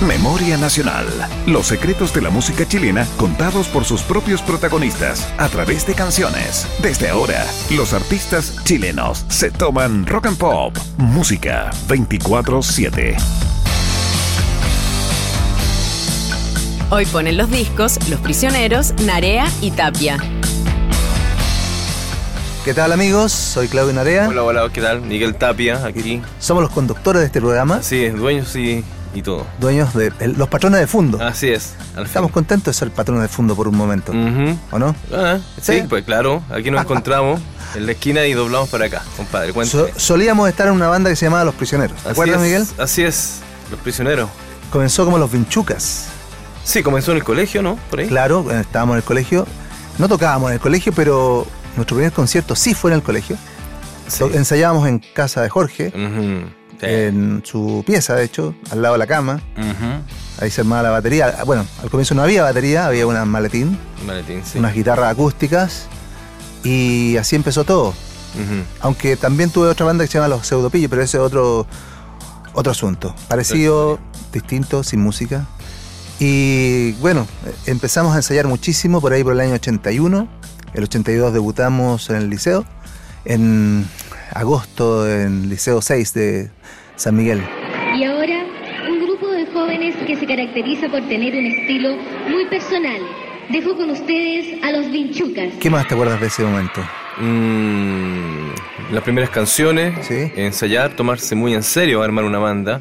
Memoria Nacional. Los secretos de la música chilena contados por sus propios protagonistas a través de canciones. Desde ahora, los artistas chilenos se toman rock and pop. Música 24-7. Hoy ponen los discos Los Prisioneros, Narea y Tapia. ¿Qué tal amigos? Soy Claudio Narea. Hola, hola, ¿qué tal? Miguel Tapia, aquí. Somos los conductores de este programa. Sí, dueños y, y todo. Dueños de el- los patrones de fondo. Así es. Estamos contentos de ser patrones de fondo por un momento. ¿O no? Ah, sí, Sí. pues claro, aquí nos encontramos en la esquina y doblamos para acá, compadre. So- solíamos estar en una banda que se llamaba Los Prisioneros. ¿Te acuerdas, es, Miguel? Así es, los prisioneros. Comenzó como Los Vinchucas. Sí, comenzó en el colegio, ¿no? Por ahí. Claro, eh, estábamos en el colegio. No tocábamos en el colegio, pero nuestro primer concierto sí fue en el colegio. Sí. Ensayábamos en casa de Jorge. Sí. en su pieza, de hecho, al lado de la cama. Ahí se armaba la batería. Bueno, al comienzo no había batería, había una maletín, Maletín, sí. unas guitarras acústicas. Y así empezó todo. Aunque también tuve otra banda que se llama Los Pseudopillos, pero ese es otro, otro asunto. Parecido, distinto, sin música. Y bueno, empezamos a ensayar muchísimo por ahí por el año 81. El 82 debutamos en el liceo. En agosto en Liceo 6 de San Miguel. Y ahora, un grupo de jóvenes que se caracteriza por tener un estilo muy personal. Dejo con ustedes a los Vinchucas. ¿Qué más te acuerdas de ese momento? Mm, las primeras canciones, Sí. ensayar, tomarse muy en serio, armar una banda.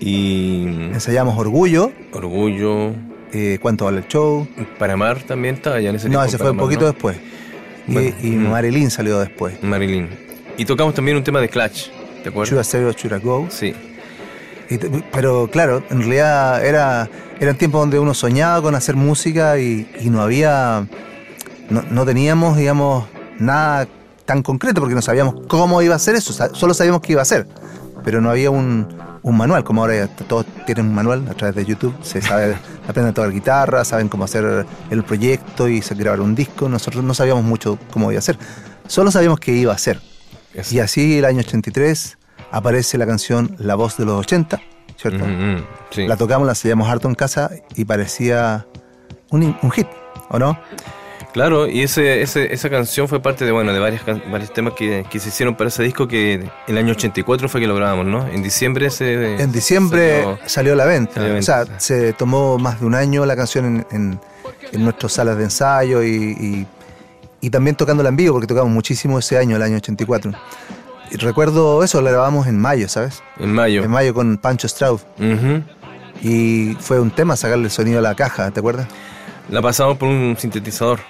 Y Ensayamos Orgullo, Orgullo, eh, Cuánto vale el show. para amar también estaba ya en ese No, tiempo, ese fue un poquito ¿no? después. Y, Bueno, y mm. Marilyn salió después. Marilyn. Y tocamos también un tema de Clutch, ¿te acuerdas? Chura Zero, Chura Go. Sí. Y pero claro, en realidad era, eran tiempos donde uno soñaba con hacer música y, y no había, no, no teníamos, digamos, nada tan concreto porque no sabíamos cómo iba a ser eso, solo sabíamos que iba a ser, pero no había un, un manual, como ahora todos tienen un manual a través de YouTube, se sabe, aprenden a tocar guitarra, saben cómo hacer el proyecto y se grabar un disco, nosotros no sabíamos mucho cómo iba a ser, solo sabíamos que iba a ser. Y así el año 83 aparece la canción La voz de los 80, ¿cierto? Sí. La tocamos, la ensayamos harto en casa y parecía un, un hit, ¿o no? Claro, y ese, ese, esa canción fue parte de, bueno, de varias, varios temas que, que se hicieron para ese disco que el año 84 fue que lo grabamos, ¿no? En diciembre se... En diciembre salió- salió a la venta. salió O sea, se tomó más de un año la canción en, en, en nuestras salas de ensayo y, y- y también tocándola en vivo, porque tocamos muchísimo ese año, el año 84. Y recuerdo eso, la grabamos en mayo, ¿sabes? en mayo. En mayo con Pancho Straub. Ujú. Y fue un tema sacarle el sonido a la caja, ¿te acuerdas? La pasamos por un sintetizador.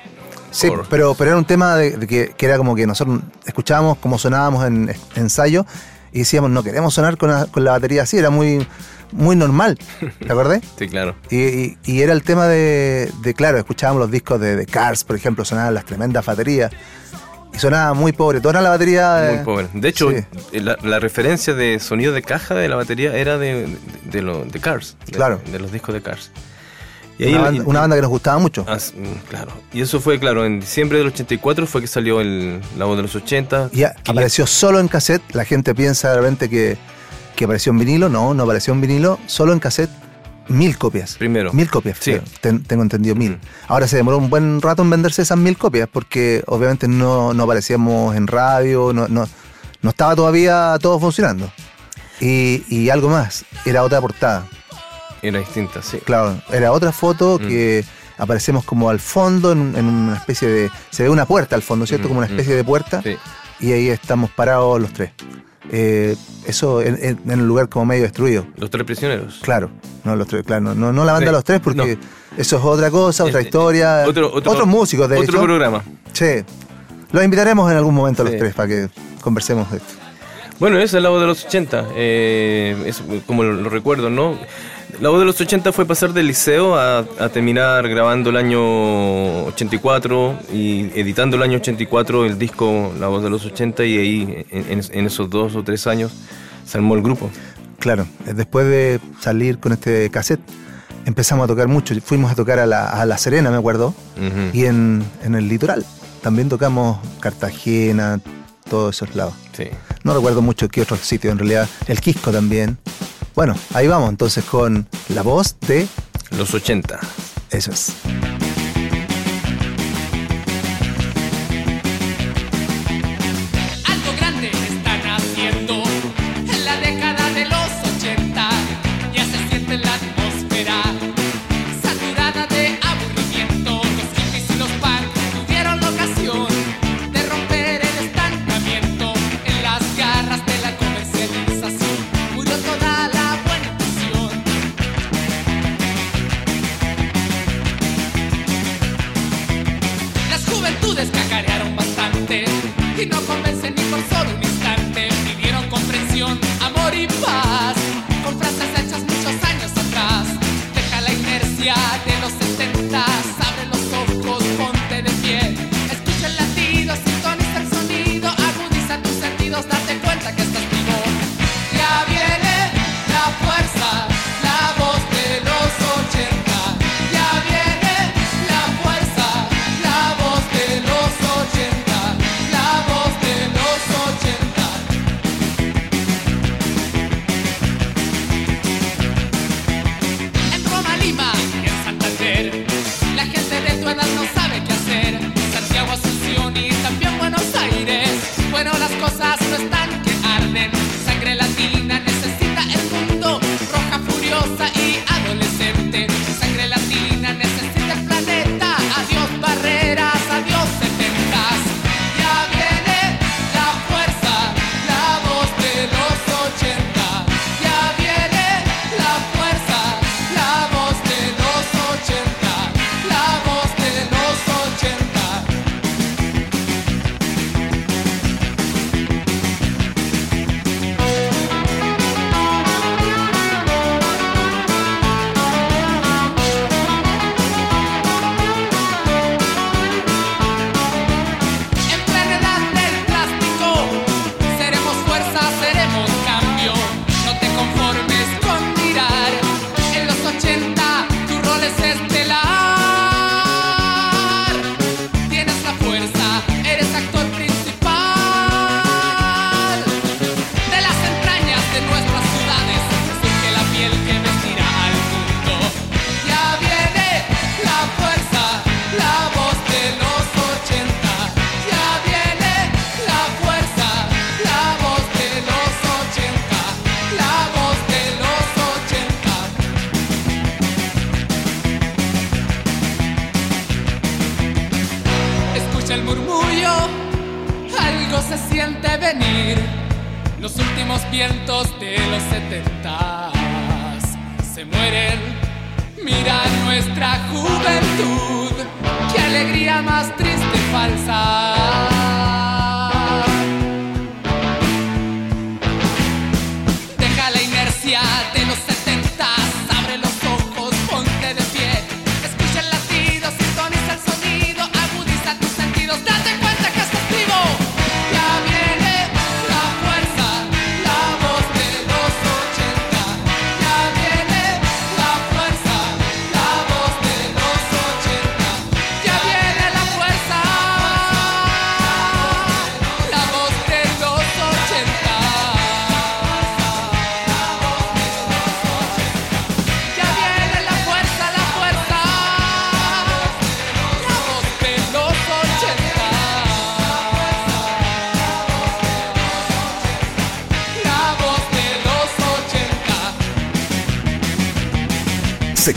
Sí, Por- pero, pero era un tema de, de que, que era como que nosotros escuchábamos cómo sonábamos en en ensayo y decíamos, no queremos sonar con la, con la batería así, era muy, muy normal, ¿te acordás? Sí, claro. Y, y- y era el tema de, de, claro, escuchábamos los discos de, de Cars, por ejemplo, sonaban las tremendas baterías y sonaba muy pobre, toda la batería... Muy eh, pobre. De hecho, sí. la, la referencia de sonido de caja de la batería era de, de, de lo- de Cars. de- Claro. De, los discos de Cars. una, banda, y- una banda que nos gustaba mucho. Ah, mm, claro. Y eso fue, claro, en diciembre del 84 fue que salió el, la voz de los 80. Y apareció solo en cassette. La gente piensa de repente que, que apareció en vinilo. No, no apareció en vinilo. Solo en cassette, mil copias. Primero. Mil copias, Sí. Ten- tengo entendido mil. Ahora se demoró un buen rato en venderse esas mil copias porque obviamente no, no aparecíamos en radio, no, no, no estaba todavía todo funcionando. Y, y algo más, era otra portada. Era distinta, sí. Claro, era otra foto Mm. que aparecemos como al fondo, en, en una especie de... Se ve una puerta al fondo, ¿cierto? Mm, Como una mm. especie de puerta Sí. y ahí estamos parados los tres. Eh, eso en, en- en un lugar como medio destruido. Los tres prisioneros. Claro, no los tres, claro, no, no la banda Sí, los tres porque eso es otra cosa, otra Eh, historia. otro- otro- otros músicos, de Otro hecho. programa. Sí. Los invitaremos en algún momento a los Sí. tres para que conversemos de esto. Bueno, esa es la voz de los 80. eh, es como lo, lo recuerdo, ¿no? La voz de los 80 fue pasar del liceo a, a terminar grabando el año 84 y editando el año 84 el disco La voz de los 80 y ahí en, en- esos dos o tres años se armó el grupo. Claro, eh, después de salir con este cassette, empezamos a tocar mucho. Fuimos a tocar a La, a la Serena, me acuerdo, Ujú. y en, en el litoral. También tocamos Cartagena, todos esos lados. Sí. No recuerdo mucho qué otro sitio, en realidad. El Quisco también. Bueno, ahí vamos entonces con La voz de... Los 80. Eso es. se siente venir los últimos vientos de los setentas. Se mueren, mira nuestra juventud, qué alegría más triste y falsa.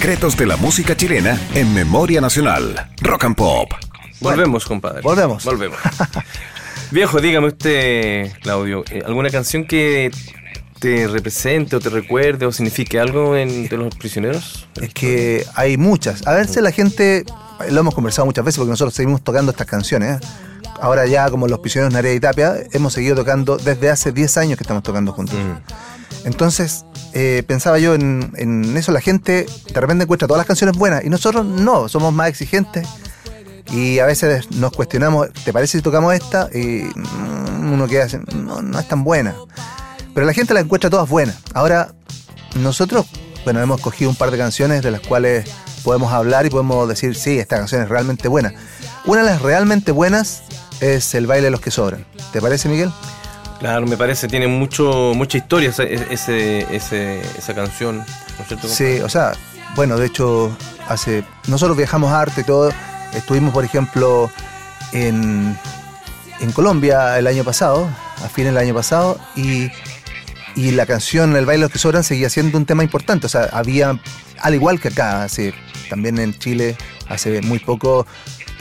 Secretos de la música chilena en Memoria Nacional. Rock and Pop. Volvemos, compadre. Volvemos. Volvemos. Viejo, dígame usted, Claudio, eh, ¿alguna canción que te represente o te recuerde o signifique algo entre los prisioneros? Es que hay muchas. A veces la gente, lo hemos conversado muchas veces porque nosotros seguimos tocando estas canciones. ¿eh? Ahora ya como los prisioneros Narea y Tapia, hemos seguido tocando desde hace 10 años que estamos tocando juntos. Mm. Entonces, eh, pensaba yo en, eso, la gente de repente encuentra todas las canciones buenas y nosotros no, somos más exigentes y a veces nos cuestionamos, ¿te parece si tocamos esta? Y mm, uno queda así, no, no es tan buena. Pero la gente la encuentra todas buenas. Ahora, nosotros, bueno, hemos cogido un par de canciones de las cuales podemos hablar y podemos decir, sí, esta canción es realmente buena. Una de las realmente buenas es El baile de los que sobran. ¿Te parece, Miguel? Claro, me parece, tiene mucho, mucha historia esa, ese, ese, esa canción, ¿no es cierto? Sí, o sea, bueno, de hecho, hace nosotros viajamos a arte y todo. Estuvimos, por ejemplo, en, en Colombia el año pasado, a fin del año pasado, y, y la canción El baile de los que sobran seguía siendo un tema importante. O sea, había, al igual que acá, hace, también en Chile, hace muy poco,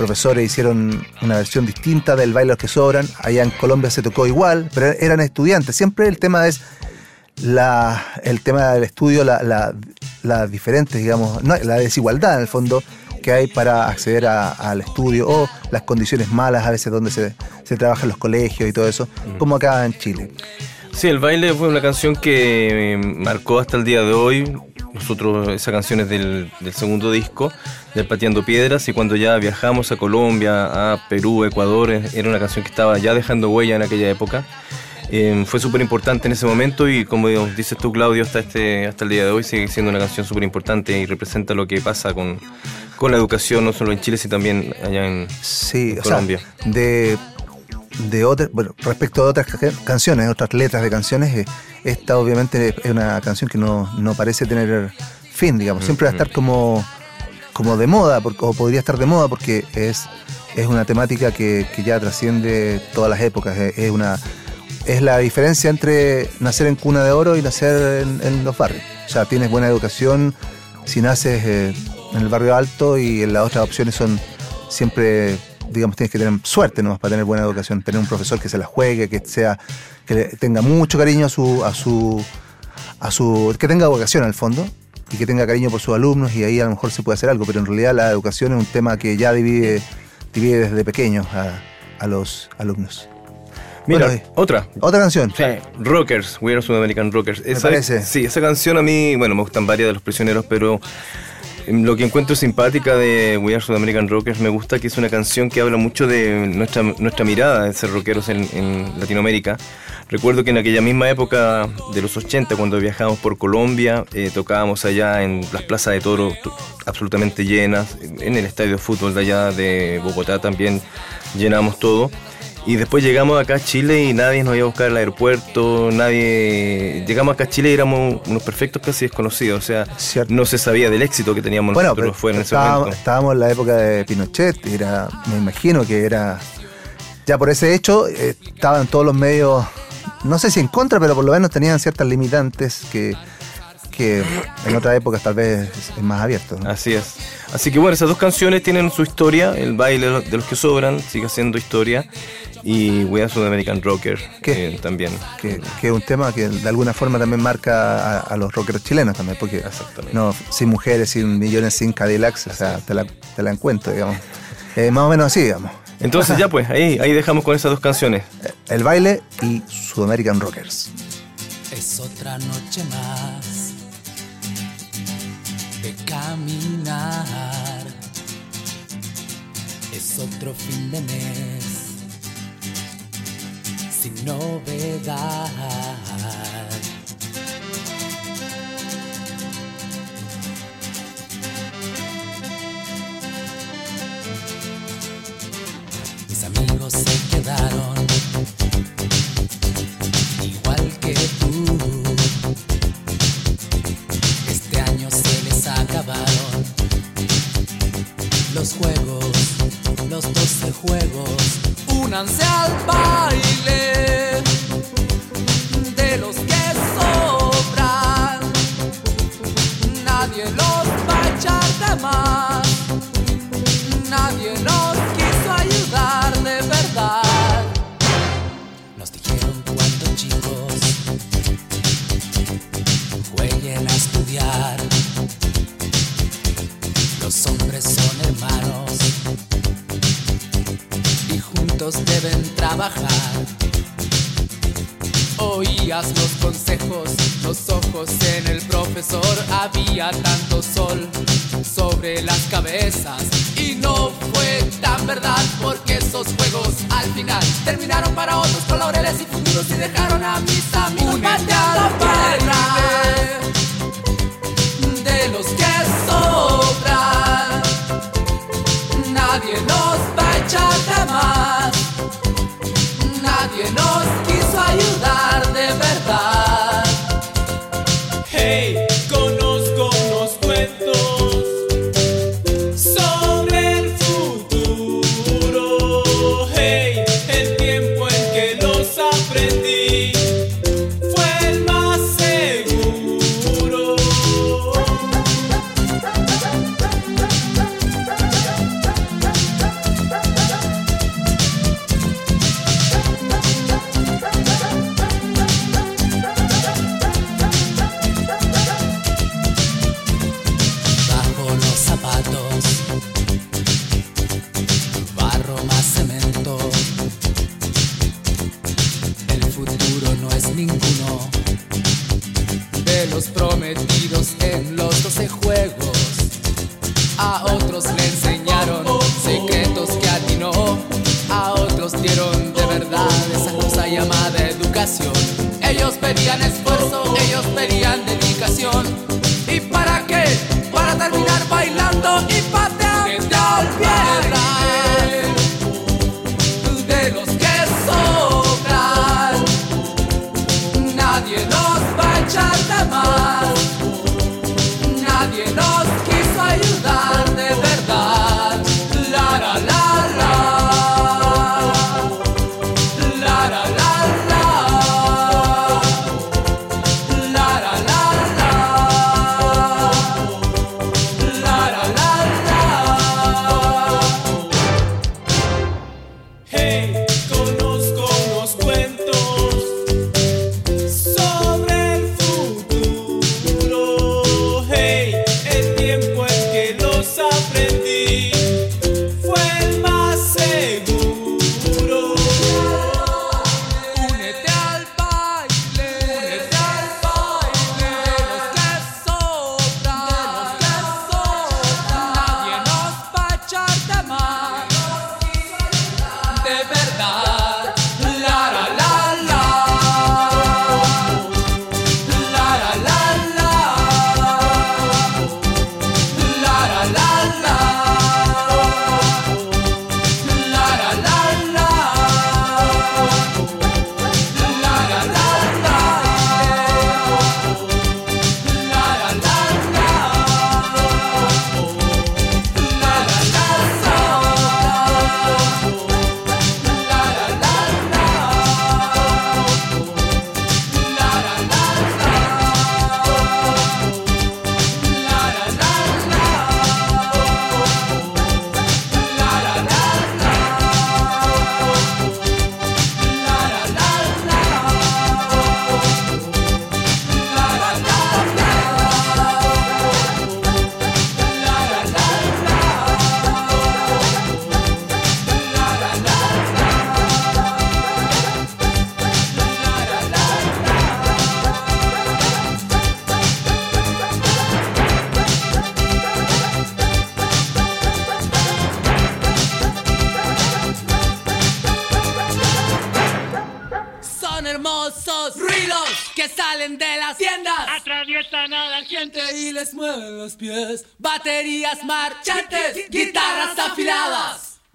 profesores hicieron una versión distinta del baile los que sobran. Allá en Colombia se tocó igual, pero eran estudiantes. Siempre el tema es la, el tema del estudio, la, la, la diferente, digamos, no, la desigualdad en el fondo que hay para acceder a- al estudio o las condiciones malas a veces donde se, se trabaja en los colegios y todo eso, como acá en Chile. Sí, el baile fue una canción que eh, marcó hasta el día de hoy. Nosotros, esa canción es del, del segundo disco, del Pateando Piedras, y cuando ya viajamos a Colombia, a Perú, Ecuador, eh, era una canción que estaba ya dejando huella en aquella época. Eh, fue súper importante en ese momento y como dices tú, Claudio, hasta, este, hasta el día de hoy sigue siendo una canción súper importante y representa lo que pasa con, con la educación, no solo en Chile, sino también allá en, Sí, en o sea, Colombia. de, de otras, bueno, respecto a otras ca- canciones, otras letras de canciones, eh, esta obviamente es una canción que no, no parece tener fin, digamos, siempre va a estar como, como de moda, o podría estar de moda porque es, es una temática que, que ya trasciende todas las épocas, es, es una es la diferencia entre nacer en cuna de oro y nacer en, en los barrios. O sea, tienes buena educación si naces eh, en el barrio alto y las otras opciones son siempre, digamos, tienes que tener suerte nomás para tener buena educación, tener un profesor que se la juegue, que sea, que le tenga mucho cariño a su, a su, a su, que tenga vocación al fondo y que tenga cariño por sus alumnos y ahí a lo mejor se puede hacer algo, pero en realidad la educación es un tema que ya divide, divide desde pequeños a, a los alumnos. Mira, Bueno, otra. Otra canción. Sí, Rockers, We Are Sudamerican Rockers. Me parece. Sí, esa canción a mí, bueno, me gustan varias de los prisioneros, pero lo que encuentro simpática de We Are Sudamerican Rockers me gusta que es una canción que habla mucho de nuestra, nuestra mirada de ser rockeros en, en Latinoamérica. Recuerdo que en aquella misma época de los 80, cuando viajábamos por Colombia, eh, tocábamos allá en las plazas de toro to- absolutamente llenas, en el estadio de fútbol de allá de Bogotá también llenamos todo. Y después llegamos acá a Chile y nadie nos iba a buscar al aeropuerto, nadie... Llegamos acá a Chile y éramos unos perfectos casi desconocidos, o sea, Cierto. no se sabía del éxito que teníamos Bueno, nosotros fuera en ese estábamos, momento. estábamos en la época de Pinochet, era, me imagino que era. Ya por ese hecho, eh, estaban todos los medios, no sé si en contra, pero por lo menos tenían ciertas limitantes que, que en otras épocas tal vez es, más abierto. ¿no? Así es. Así que bueno, esas dos canciones tienen su historia, el baile de los- que sobran sigue siendo historia y We Are Sudamerican Rocker ¿Qué? eh, también. Que, que es un tema que de alguna forma también marca a, a los rockeros chilenos también, porque Exactamente. no, sin mujeres, sin millones, sin Cadillacs, o sea, te la, te la encuentro, digamos. Eh, más o menos así, digamos. Entonces ya pues, ahí, ahí dejamos con esas dos canciones. El baile y Sudamerican Rockers. Es otra noche más de caminar. Es otro fin de mes sin novedad. Terminaron para otros con laureles y futuros y dejaron a mis amigos Ellos pedían esfuerzo, ellos pedían dedicación. ¿Y para qué? Para terminar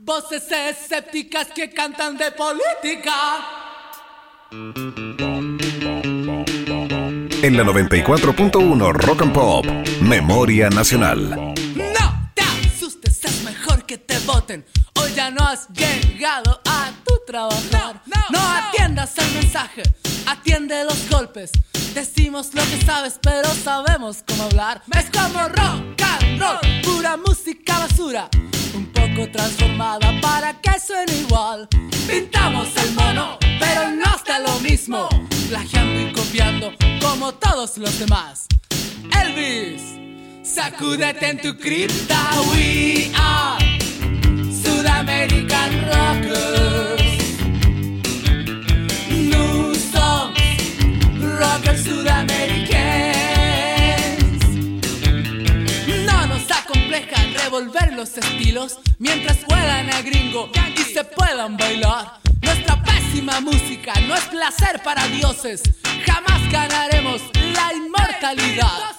Voces escépticas que cantan de política. En la 94.1 Rock and Pop, Memoria Nacional. No te asustes, es mejor que te voten. Hoy ya no has llegado a tu trabajar. No, atiendas el mensaje, atiende los golpes. Decimos lo que sabes, pero sabemos cómo hablar. Es como rock and roll, pura música basura. Un poco transformada para que suene igual. Pintamos el mono, pero no está lo mismo. Plagiando y copiando como todos los demás. Elvis. Sacúdete en tu cripta, we are Sudamerican Rockers. New songs, rockers sudamericanos. Revolver los estilos mientras juegan a gringo y se puedan bailar. Nuestra pésima música no es placer para dioses. Jamás ganaremos la inmortalidad.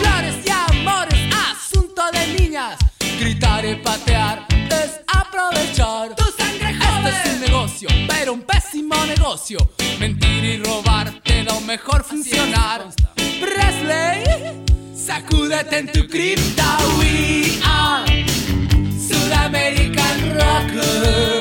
Flores y amores, asunto de niñas. Gritar y patear es aprovechar. Tu sangre Este es un negocio, pero un pésimo negocio. Mentir y robar te da un mejor funcionar. Presley, sacúdete en tu cripta. We are Sudamerican Rockers.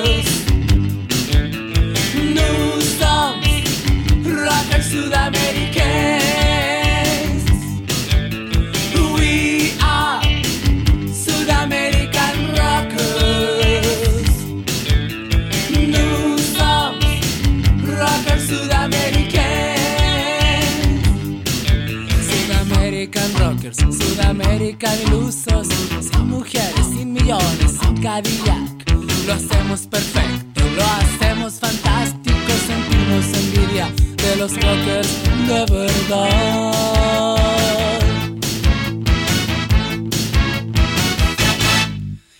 Ilusos. Sin mujeres, sin millones, sin Cadillac. Lo hacemos perfecto, lo hacemos fantástico. Sentimos envidia de los rockers de verdad.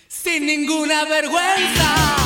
Sin ninguna vergüenza.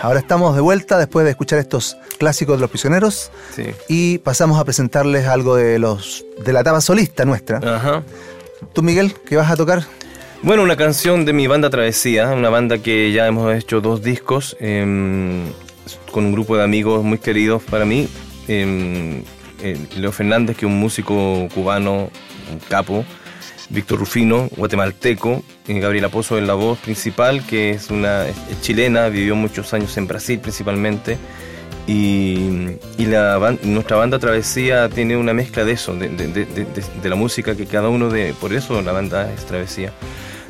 Ahora estamos de vuelta después de escuchar estos clásicos de los prisioneros Sí. y pasamos a presentarles algo de los de la etapa solista nuestra. Ajá. Tú, Miguel, ¿qué vas a tocar? Bueno, una canción de mi banda Travesía, una banda que ya hemos hecho dos discos em, con un grupo de amigos muy queridos para mí. Em, eh, Leo Fernández, que es un músico cubano, un capo. Víctor Rufino, guatemalteco. Gabriela Pozo en la voz principal, que es una chilena, vivió muchos años en Brasil principalmente. Y, y la nuestra banda Travesía tiene una mezcla de eso, de, de- la música que cada uno de. Por eso la banda es Travesía.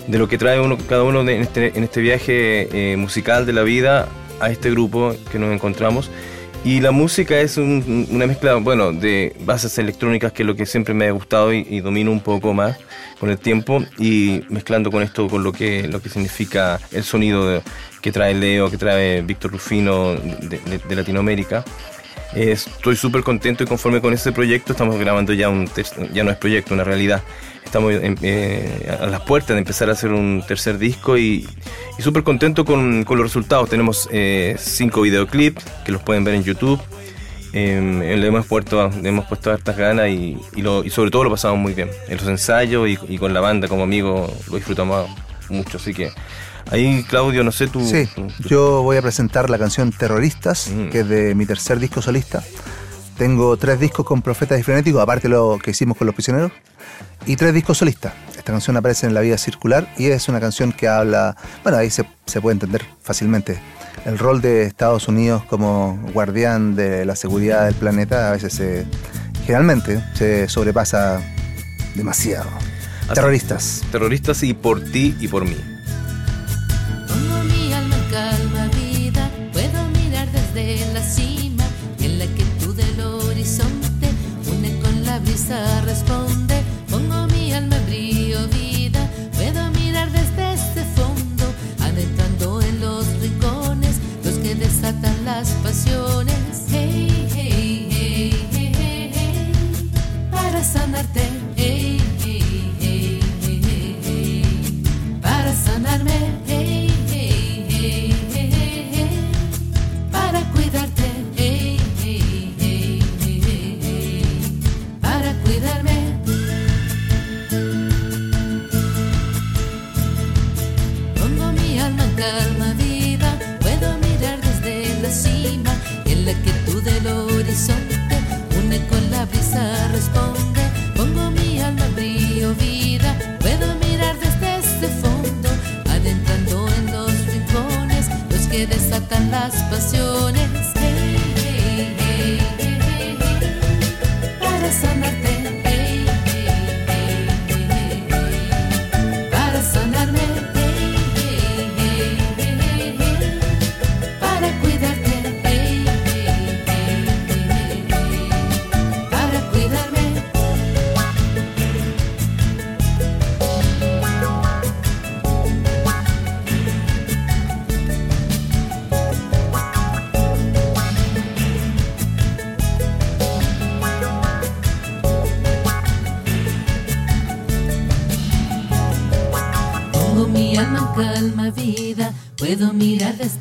De lo que trae uno, cada uno en, este, en este viaje eh, musical de la vida a este grupo que nos encontramos. Y la música es un- una mezcla, bueno, de bases electrónicas, que es lo que siempre me ha gustado y, y domino un poco más con el tiempo, y mezclando con esto, con lo que, lo que significa el sonido de- que trae Leo, que trae Víctor Rufino de, de- de Latinoamérica. Eh, Estoy súper contento y conforme con este proyecto. Estamos grabando ya un ya no es proyecto, una realidad. Estamos en- eh, a las puertas de empezar a hacer un tercer disco y, y súper contento con, con los resultados. Tenemos eh, cinco videoclips que los pueden ver en YouTube. Eh, le, hemos puesto, le hemos puesto hartas ganas y, y, lo- y sobre todo lo pasamos muy bien. En los ensayos y, y con la banda como amigos lo disfrutamos mucho. Así que ahí, Claudio, no sé tú. Sí, tú- tú- yo voy a presentar la canción Terroristas, Mm. que es de mi tercer disco solista. Tengo tres discos con Profetas y Frenéticos, aparte de lo que hicimos con Los Prisioneros, y tres discos solistas. Esta canción aparece en La Vida Circular y es una canción que habla, bueno, ahí se, se puede entender fácilmente. El rol de Estados Unidos como guardián de la seguridad del planeta a veces se, generalmente se sobrepasa demasiado. Así- Terroristas. Terroristas y por ti y por mí.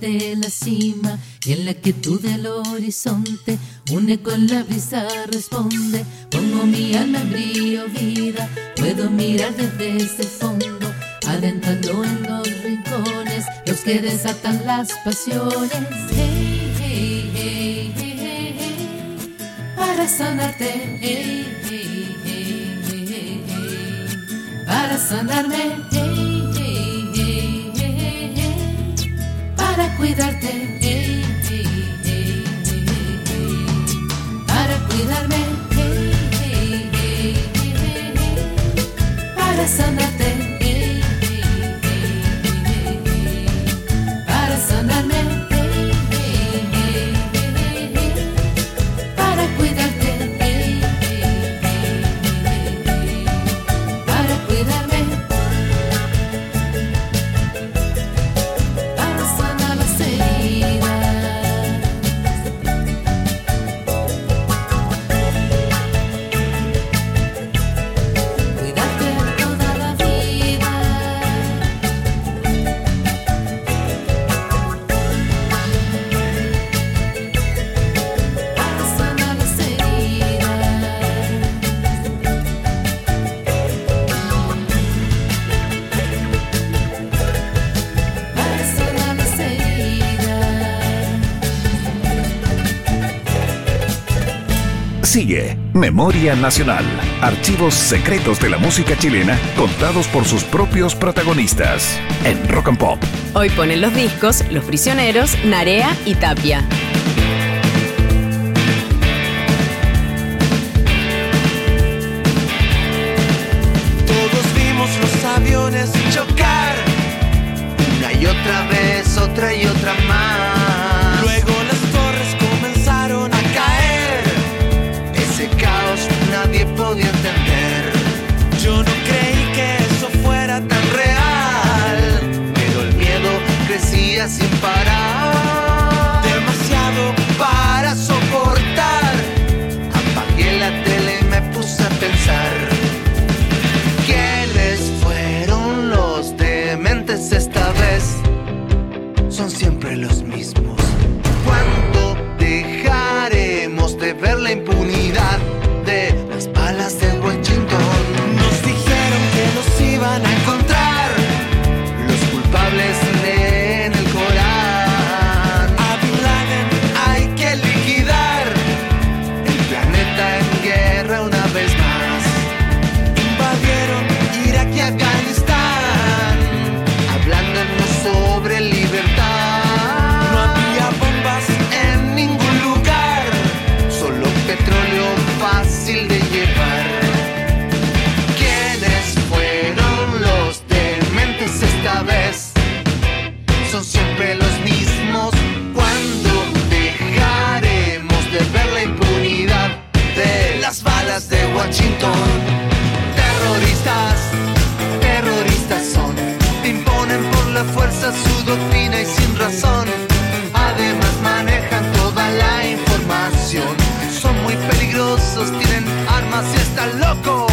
Desde la cima y en la quietud del horizonte, une con la brisa responde. Pongo mi alma en brillo vida, puedo mirar desde ese fondo, adentrando en los rincones, los que desatan las pasiones. Para sanarte. Para sanarme. Hey, para cuidarte. Para cuidarme. Para sanarte. Para sanarme. Memoria Nacional, archivos secretos de la música chilena contados por sus propios protagonistas en Rock and Pop. Hoy ponen los discos Los Prisioneros, Narea y Tapia. Peligrosos, tienen armas y están locos.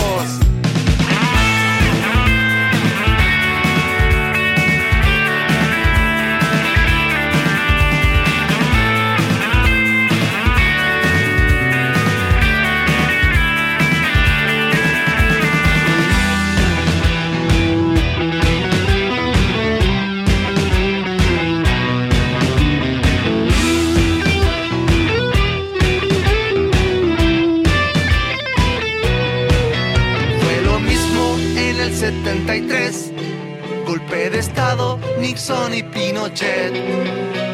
Nixon y Pinochet.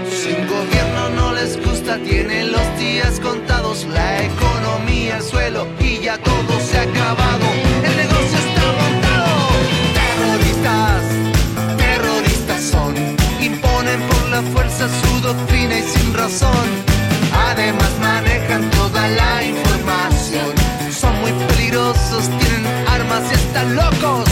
Si un gobierno no les gusta, tienen los días contados. La economía al suelo y ya todo se ha acabado. El negocio está montado. Terroristas, terroristas son. Imponen por la fuerza su doctrina y sin razón. Además manejan toda la información. Son muy peligrosos, tienen armas y están locos.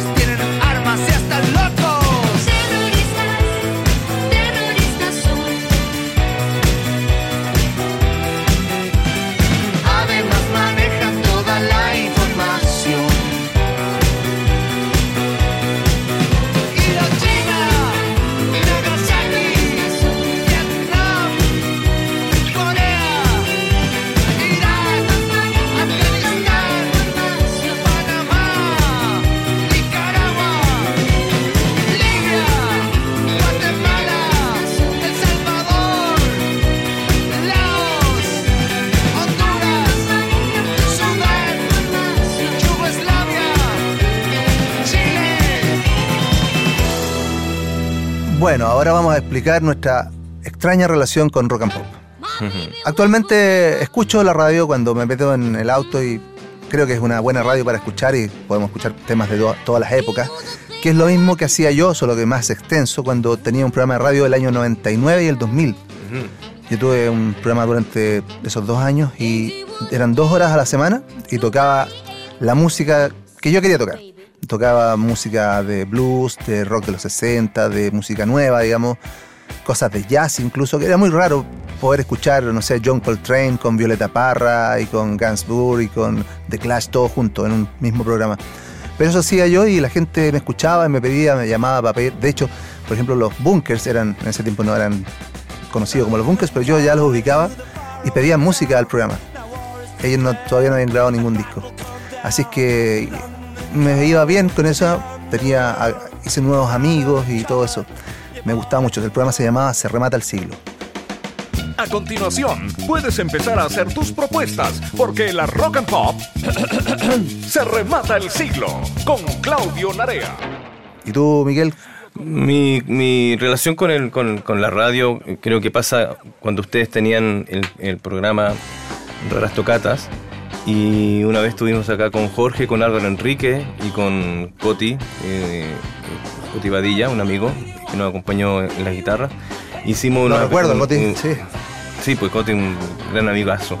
Peligrosos, tienen vamos a explicar nuestra extraña relación con rock and pop. Actualmente escucho la radio cuando me meto en el auto y creo que es una buena radio para escuchar y podemos escuchar temas de to- todas las épocas, que es lo mismo que hacía yo, solo que más extenso, cuando tenía un programa de radio del año 99 y el 2000. Yo tuve un programa durante esos dos años y eran dos horas a la semana y tocaba la música que yo quería tocar. Tocaba música de blues, de rock de los 60, de música nueva, digamos, cosas de jazz incluso, que era muy raro poder escuchar, no sé, John Coltrane con Violeta Parra y con Gainsbourg y con The Clash todos juntos en un mismo programa. Pero eso hacía yo y la gente me escuchaba y me pedía, me llamaba para pedir. De hecho, por ejemplo, los bunkers eran, en ese tiempo no eran conocidos como los bunkers, pero yo ya los ubicaba y pedían música al programa. Ellos no- todavía no habían grabado ningún disco. Así es que me iba bien con eso, tenía, a- hice nuevos amigos y todo eso. Me gustaba mucho. El programa se llamaba Se remata el siglo. A continuación, puedes empezar a hacer tus propuestas, porque la Rock and Pop se remata el siglo con Claudio Narea. ¿Y tú, Miguel? Mi, mi relación con, el, con, con la radio eh, creo que pasa cuando ustedes tenían el, el programa Raras Tocatas y una vez estuvimos acá con Jorge, con Álvaro Enrique y con Coti, eh, Coti Badilla, un amigo que nos acompañó en la guitarra. Hicimos una, recuerdo, un- Coti, un- sí. Sí, pues Coti, un gran amigazo.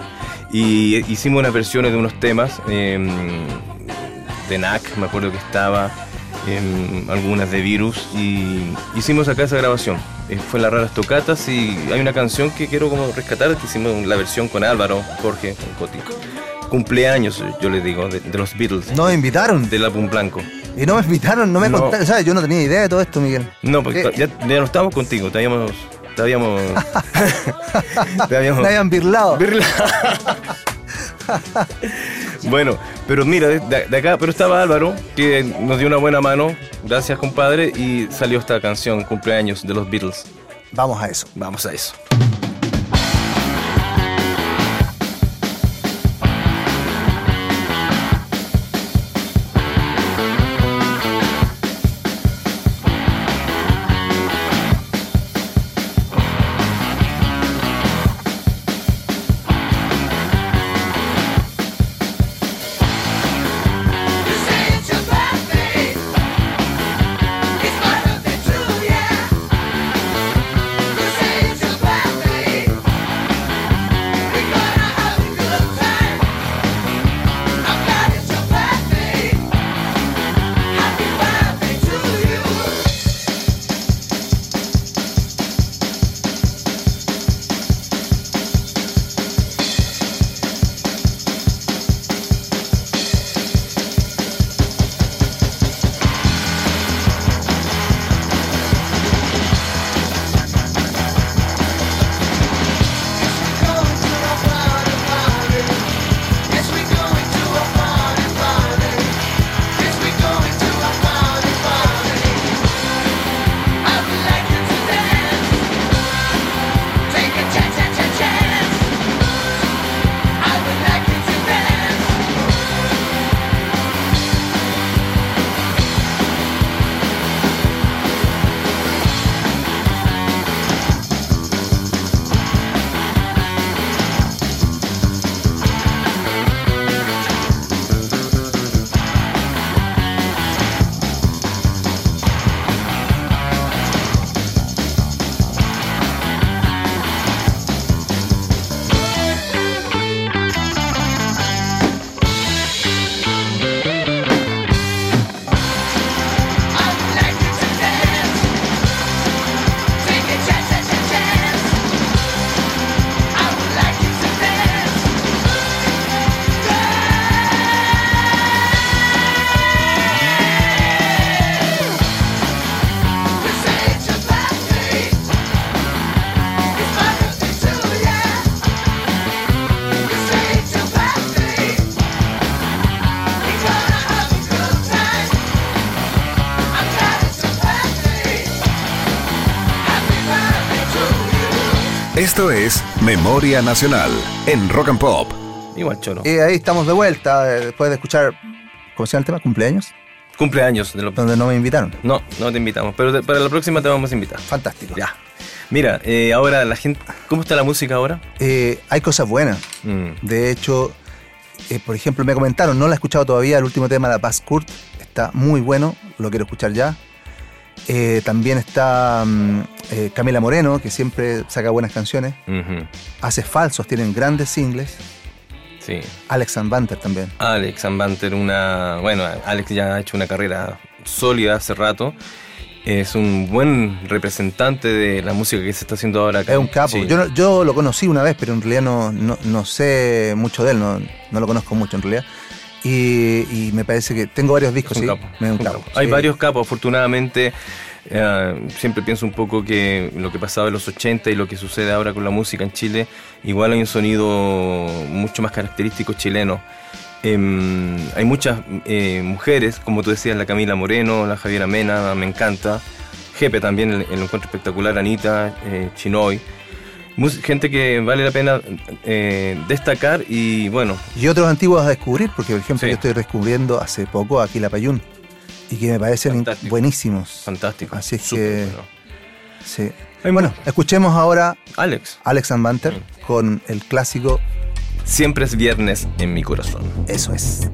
Y hicimos unas versiones de unos temas eh, de NAC, me acuerdo que estaba, em, algunas de Virus, y hicimos acá esa grabación. Eh, fue las raras tocatas y hay una canción que quiero como rescatar, que hicimos la versión con Álvaro, Jorge, con Coti. Cumpleaños, yo les digo, de, de los Beatles. No me invitaron. Del álbum blanco. Y no me invitaron, no me No. contaron. ¿Sabes? Yo no tenía idea de todo esto, Miguel. No, porque ¿Qué? ya, ya no estábamos contigo, te habíamos... Te habíamos... te habíamos- Me habían birlado. Bueno, pero mira, de, de acá, pero estaba Álvaro, que nos dio una buena mano, gracias compadre, y salió esta canción, cumpleaños de los Beatles. Vamos a eso. Vamos a eso. Esto es Memoria Nacional en Rock and Pop. Igual choro. Y ahí estamos de vuelta, eh, después de escuchar, ¿cómo se llama el tema? ¿Cumpleaños? Cumpleaños de los Donde no me invitaron. No, no te invitamos, pero te- para la próxima te vamos a invitar. Fantástico. Ya. Mira, eh, ahora la gente, ¿cómo está la música ahora? Eh, hay cosas buenas. Mm. De hecho, eh, por ejemplo, me comentaron, no la he escuchado todavía, el último tema, La Paz Kurt, está muy bueno, lo quiero escuchar ya. Eh, también está mm, eh, Camila Moreno, que siempre saca buenas canciones. Ujú. Hace falsos, tienen grandes singles. Sí. Alex and Banter también. Alex Ambanter, una. Bueno, Alex ya ha hecho una carrera sólida hace rato. Es un buen representante de la música que se está haciendo ahora acá. Es un capo. Sí. Yo, yo lo conocí una vez, pero en realidad no, no, no sé mucho de él, no, no lo conozco mucho en realidad. Y, y me parece que tengo varios discos, un sí. capo, Me- un un capo, capo. Hay sí. varios capos, afortunadamente. eh, siempre pienso un poco que lo que pasaba en los 80 y lo que sucede ahora con la música en Chile, igual hay un sonido mucho más característico chileno. Em, hay muchas eh, mujeres, como tú decías, la Camila Moreno, la Javiera Mena, me encanta. Jepe también, el, el encuentro espectacular, Anita, eh, Chinoy. Gente que vale la pena eh, destacar y bueno, Y otros antiguos a descubrir, porque por ejemplo yo estoy descubriendo hace poco aquí la Payún y que me parecen buenísimos. Fantástico. Así es que. bueno. Sí. Bueno, escuchemos ahora Alex. Alex and Banter con el clásico Siempre es viernes en mi corazón. Eso es.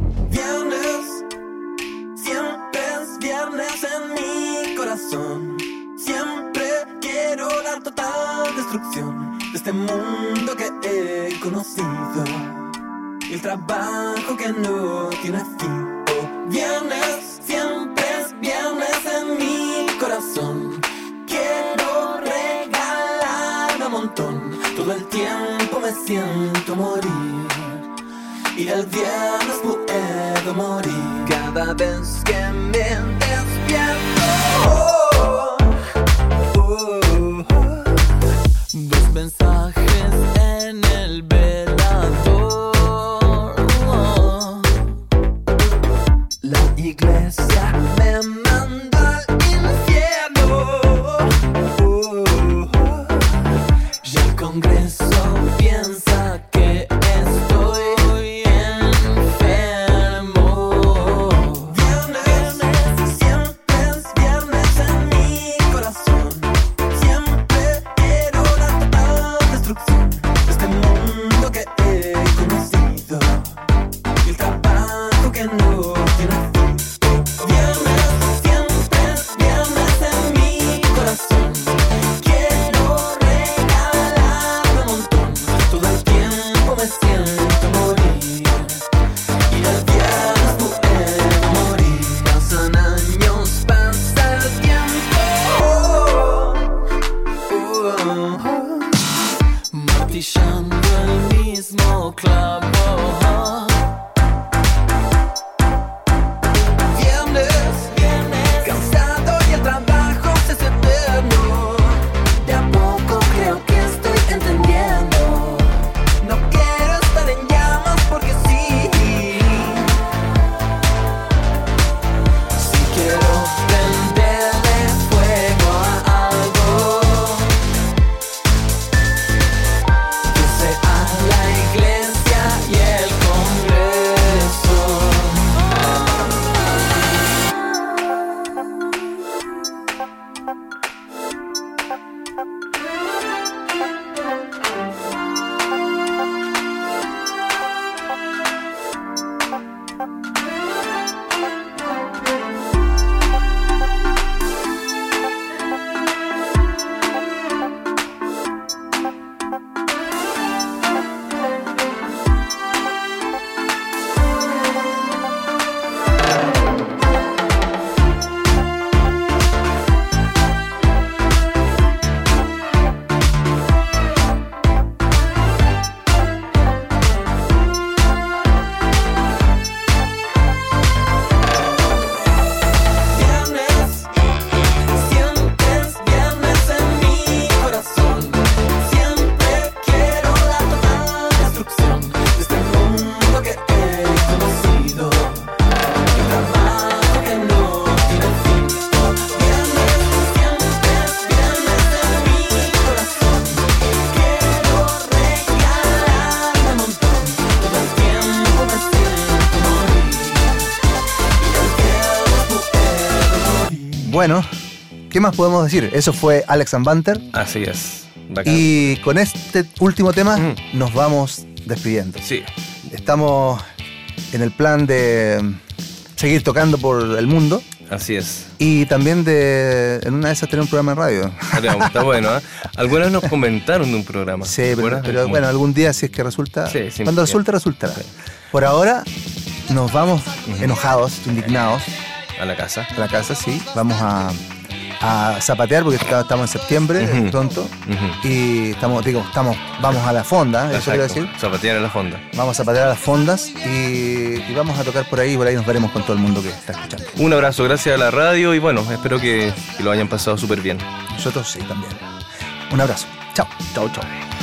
Trabajo que no tiene fin. Oh, viernes, siempre es viernes en mi corazón. Quiero regalarme un montón. Todo el tiempo me siento morir. Y el viernes puedo morir cada vez que me despierto. Oh, oh, oh. Dos Bueno, ¿qué más podemos decir? Eso fue Alex and Banter. Así es. Y con este último tema nos vamos despidiendo. Sí. Estamos en el plan de mm, seguir tocando por el mundo Así es. y también de en una de esas tener un programa de radio. Está, bueno, ¿eh? Algunas nos comentaron de un programa. Sí, pero, bueno, algún día si es que resulta. Sí, sí, cuando resulta, resultará. Por ahora nos vamos enojados, indignados. A la casa. A la casa, sí. Vamos a, a zapatear porque estamos en septiembre, Ujú. pronto. Y estamos, digo, estamos, vamos a la fonda, eso quiero Exacto. decir. Zapatear en la fonda. Vamos a zapatear a las fondas y, y vamos a tocar por ahí y por ahí nos veremos con todo el mundo que está escuchando. Un abrazo, gracias a la radio y bueno, espero que, que lo hayan pasado súper bien. Nosotros sí también. Un abrazo. Chao. Chao, chao.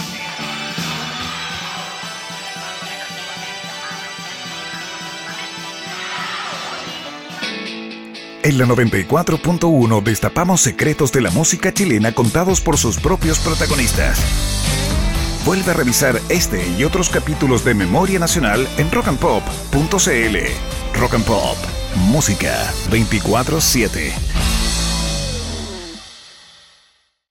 En la 94.1 destapamos secretos de la música chilena contados por sus propios protagonistas. Vuelve a revisar este y otros capítulos de Memoria Nacional en rockandpop.cl. Rock and Pop. Música 24-7.